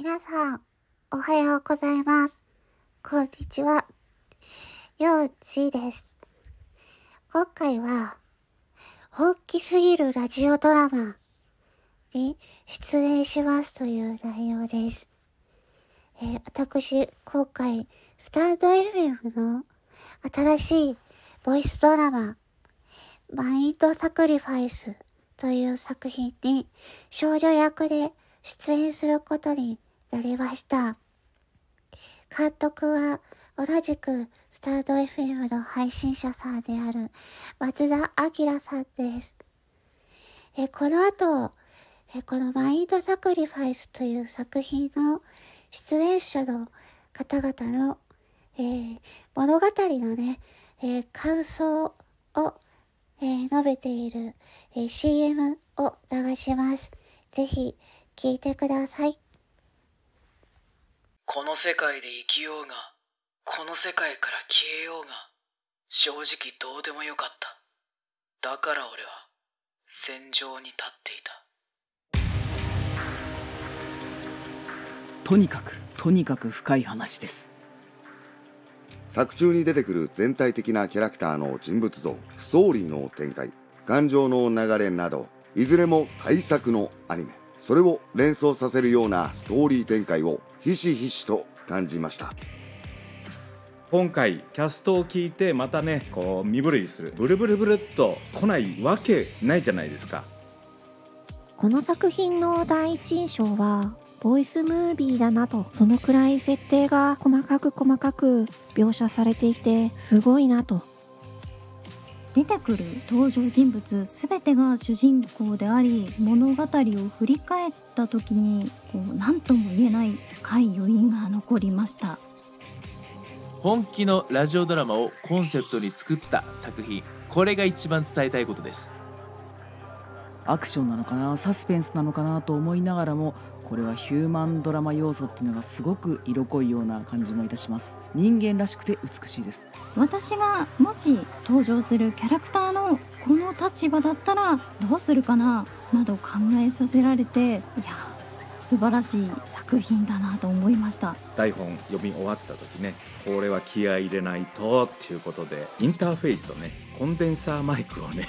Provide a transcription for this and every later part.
皆さん、おはようございます。こんにちは。ようちです。今回は、本気すぎるラジオドラマに出演しますという内容です。えー私、今回、スタンド FM の新しいボイスドラマ、マインドサクリファイスという作品に少女役で出演することになりました。監督は同じくスタンド FM の配信者さんである松田明さんです。えこの後、えこのマインドサクリファイスという作品の出演者の方々の、えー物語のね、えー感想を、えー述べている、えー CM を流します。ぜひ聞いてください。この世界で生きようがこの世界から消えようが正直どうでもよかった。だから俺は戦場に立っていた。とにかくとにかく深い話です。作中に出てくる全体的なキャラクターの人物像ストーリーの展開感情の流れなどいずれも大作のアニメ。それを連想させるようなストーリー展開をひしひしと感じました。今回キャストを聞いてまたねこう身震いするブルブルブルっと来ないわけないじゃないですか。この作品の第一印象はボイスムービーだなとそのくらい設定が細かく細かく描写されていてすごいなと出てくる登場人物全てが主人公であり物語を振り返った時にこう何とも言えない深い余韻が残りました。本気のラジオドラマをコンセプトに作った作品。これが一番伝えたいことです。アクションなのかなサスペンスなのかなと思いながらもこれはヒューマンドラマ要素っていうのがすごく色濃いような感じもいたします。人間らしくて美しいです。私がもし登場するキャラクターのこの立場だったらどうするかななど考えさせられていや素晴らしい作品だなと思いました。台本読み終わった時ねこれは気合い入れないとっていうことでインターフェースとねコンデンサーマイクをね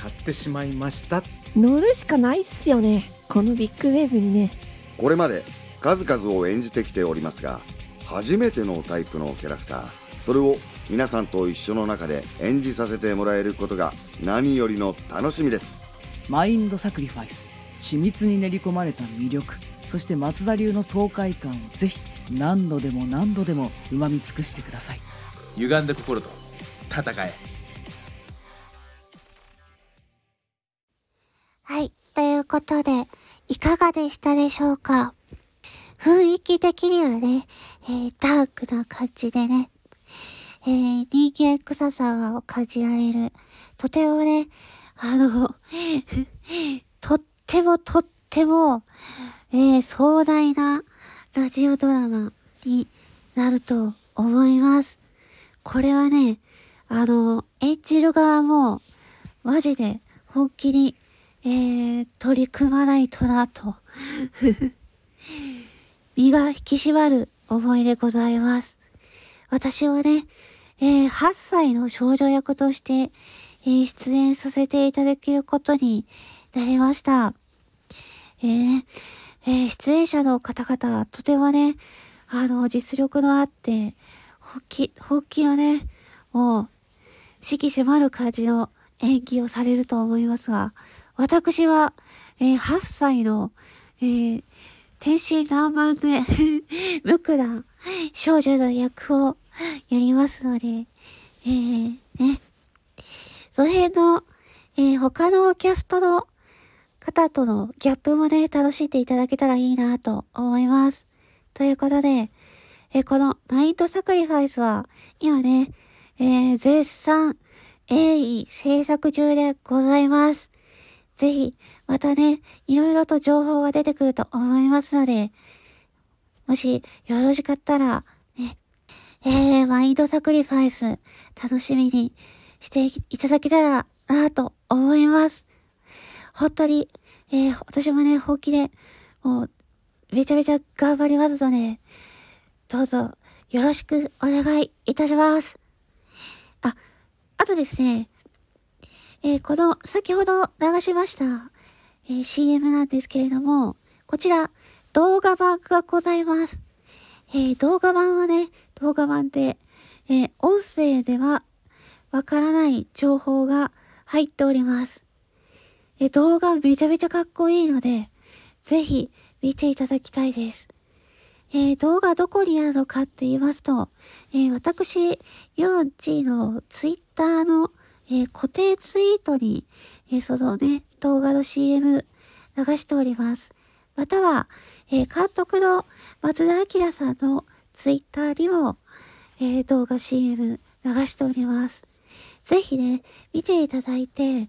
買ってしまいました。乗るしかないっすよね。このビッグウェーブにね。これまで数々を演じてきておりますが初めてのタイプのキャラクター。それを皆さんと一緒の中で演じさせてもらえることが何よりの楽しみです。マインドサクリファイス。緻密に練り込まれた魅力。そして松田流の爽快感をぜひ何度でも何度でもうまみ尽くしてください。歪んだ心と戦えはい。ということで、いかがでしたでしょうか？雰囲気的にはね、えー、ダークな感じでね、えー、人間臭さを感じられる。とてもね、あの、とってもとっても、えー、壮大なラジオドラマになると思います。これはね、あの、演じる側も、マジで本気にえー、取り組まないとなと。身が引き締まる思いでございます。私はね、えー、8歳の少女役として、えー出演させていただけることになりました。えーえー出演者の方々、とてもね、あの、実力のあって、本気、本気のね、もう、死期迫る感じの演技をされると思いますが、私は、えー8歳の、えー天真爛漫で無垢な少女の役をやりますので、えー、ね、その辺の、えー他のキャストの方とのギャップもね、楽しんでいただけたらいいなと思います。ということで、えーこのマインドサクリファイスは、今ね、えー絶賛、鋭意制作中でございます。ぜひ、またね、いろいろと情報が出てくると思いますので、もしよろしかったら、ね、えー、マインドサクリファイス、楽しみにしていただけたらなと思います。本当に、えー、私もね、本気で、もう、めちゃめちゃ頑張りますので、どうぞよろしくお願いいたします。あ、あとですね、えーこの先ほど流しました、えー CM なんですけれども、こちら動画版がございます。えー動画版はね、動画版で、えー音声ではわからない情報が入っております。えー動画めちゃめちゃかっこいいので、ぜひ見ていただきたいです。えー動画どこにあるのかって言いますと、え私、ユンチのツイッターの、えー固定ツイートに、えーそのね、動画の CM 流しております。または、えー監督の松田明さんのツイッターにも、え動画 CM 流しております。ぜひね、見ていただいて、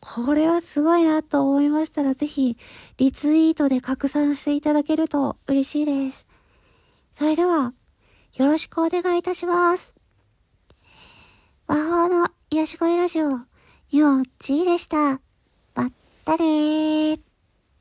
これはすごいなと思いましたら、ぜひ、リツイートで拡散していただけると嬉しいです。それでは、よろしくお願いいたします。魔法の癒し声ラジオ、よっちーでした。まったねー。